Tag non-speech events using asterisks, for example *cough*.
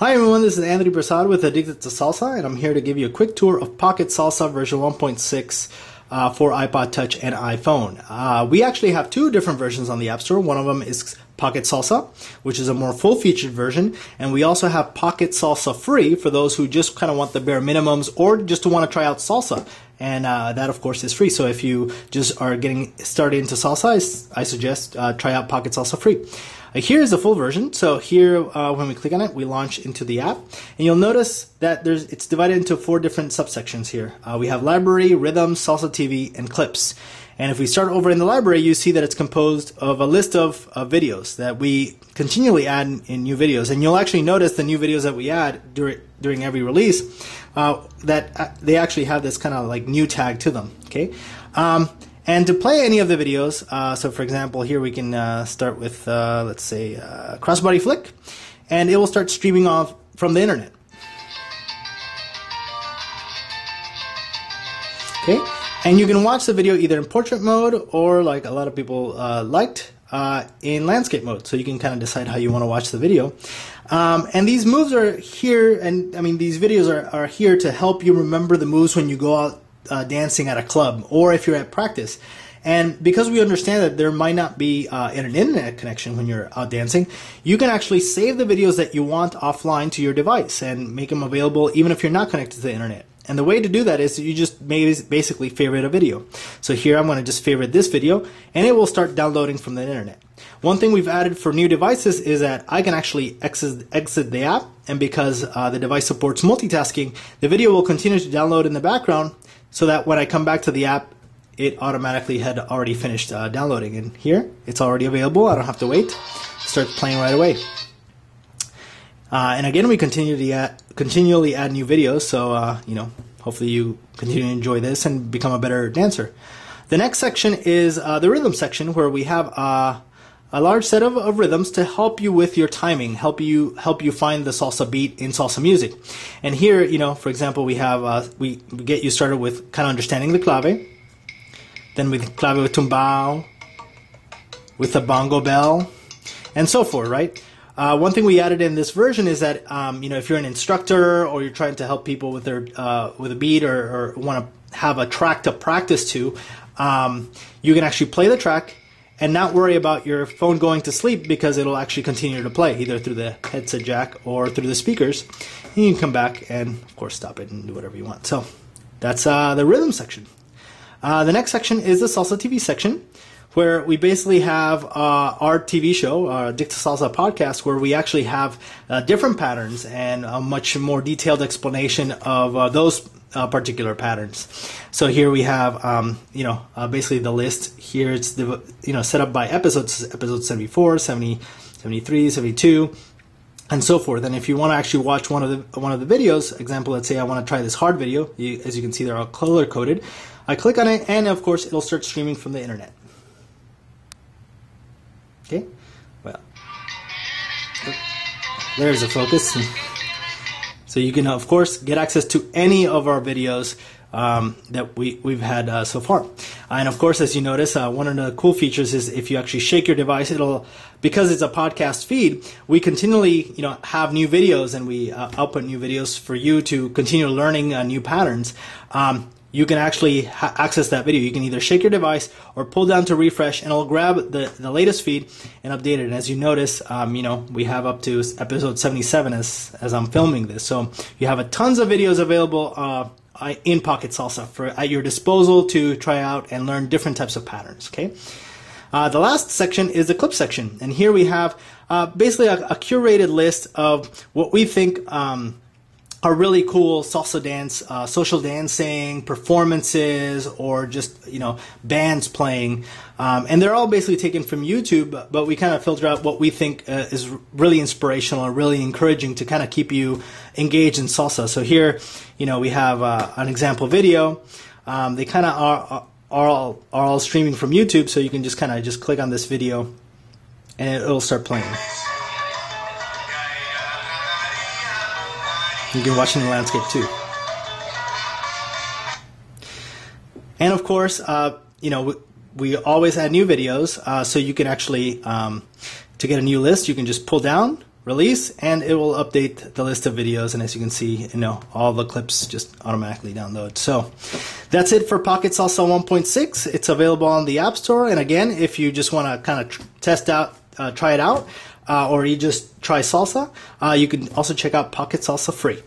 Hi everyone, this is Anthony Prasad with Addicted to Salsa, and I'm here to give you a quick tour of Pocket Salsa version 1.6 uh, for iPod Touch and iPhone. Uh, we actually have two different versions on the App Store. One of them is Pocket Salsa, which is a more full-featured version, and we also have Pocket Salsa Free for those who just kind of want the bare minimums or just to want to try out salsa. And uh, that, of course, is free. So if you just are getting started into salsa, I, I suggest uh, try out Pocket Salsa Free. Uh, here is the full version. So here, uh, when we click on it, we launch into the app, and you'll notice that there's it's divided into four different subsections here. Uh, we have library, rhythm, salsa TV, and clips. And if we start over in the library, you see that it's composed of a list of videos that we continually add in, in, new videos. And you'll actually notice the new videos that we add during during every release uh, that uh, they actually have this kind of like new tag to them. Okay. Um, and to play any of the videos, uh, so for example, here we can uh, start with, uh, let's say, uh, Crossbody Flick, and it will start streaming off from the internet. Okay, and you can watch the video either in portrait mode or, like a lot of people uh, liked, uh, in landscape mode. So you can kind of decide how you want to watch the video. Um, and these moves are here, and I mean, these videos are, are here to help you remember the moves when you go out uh, dancing at a club or if you're at practice. And because we understand that there might not be uh, an internet connection when you're out dancing, you can actually save the videos that you want offline to your device and make them available even if you're not connected to the internet. And the way to do that is you just basically favorite a video. So here I'm going to just favorite this video and it will start downloading from the internet. One thing we've added for new devices is that I can actually exit, exit the app and because uh, the device supports multitasking, the video will continue to download in the background so that when I come back to the app, it automatically had already finished uh, downloading. And here, it's already available. I don't have to wait. Start playing right away. Uh, and again, we continue to add, continually add new videos. So, uh, you know, hopefully you continue to enjoy this and become a better dancer. The next section is uh, the rhythm section where we have uh, a large set of, of, rhythms to help you with your timing, help you help you find the salsa beat in salsa music. And here, you know, for example, we have uh, we, we, get you started with kind of understanding the clave, then with clave with tumbao, with the bongo bell, and so forth, right? Uh, one thing we added in this version is that um, you know if you're an instructor or you're trying to help people with their uh, with a beat or, or want to have a track to practice to, um, you can actually play the track and not worry about your phone going to sleep because it'll actually continue to play either through the headset jack or through the speakers. And you can come back and, of course, stop it and do whatever you want. So that's uh, the rhythm section. Uh, the next section is the Salsa TV section, where we basically have uh, our TV show, our Addicted to Salsa podcast, where we actually have uh, different patterns and a much more detailed explanation of uh, those uh, particular patterns. So here we have, um, you know, uh, basically the list. Here it's the, you know set up by episodes, episode 74, 70, 73, 72, and so forth. And if you want to actually watch one of the one of the videos, example, let's say I want to try this hard video. You, as you can see, they're all color coded. I click on it, and of course, it'll start streaming from the internet. Okay, well, there's a focus. *laughs* So you can, of course, get access to any of our videos um, that we, we've had uh, so far. And of course, as you notice, uh, one of the cool features is if you actually shake your device, it'll, because it's a podcast feed, we continually, you know, have new videos and we uh, output new videos for you to continue learning uh, new patterns. Um, you can actually access that video. You can either shake your device or pull down to refresh, and it'll grab the, the latest feed and update it. And as you notice, um, you know we have up to episode 77 as as I'm filming this. So you have a tons of videos available uh, in Pocket Salsa for at your disposal to try out and learn different types of patterns. Okay. Uh, the last section is the clip section, and here we have uh, basically a, a, curated list of what we think. Um, are really cool salsa dance, uh, social dancing performances, or just you know bands playing, um, and they're all basically taken from YouTube. But we kind of filter out what we think uh, is really inspirational or really encouraging to kind of keep you engaged in salsa. So here, you know, we have uh, an example video. Um, they kind of are, are all are all streaming from YouTube, so you can just kind of just click on this video, and it'll start playing. You can watch in the landscape too. And of course, uh, you know, we, we, always add new videos, uh, so you can actually, um, to get a new list, you can just pull down, release, and it will update the list of videos. And as you can see, you know all the clips just automatically download. So that's it for Pocket Salsa 1.6. It's available on the App Store. And again, if you just want to kind of test out, uh, try it out, uh, or you just try salsa, uh, you can also check out Pocket Salsa free.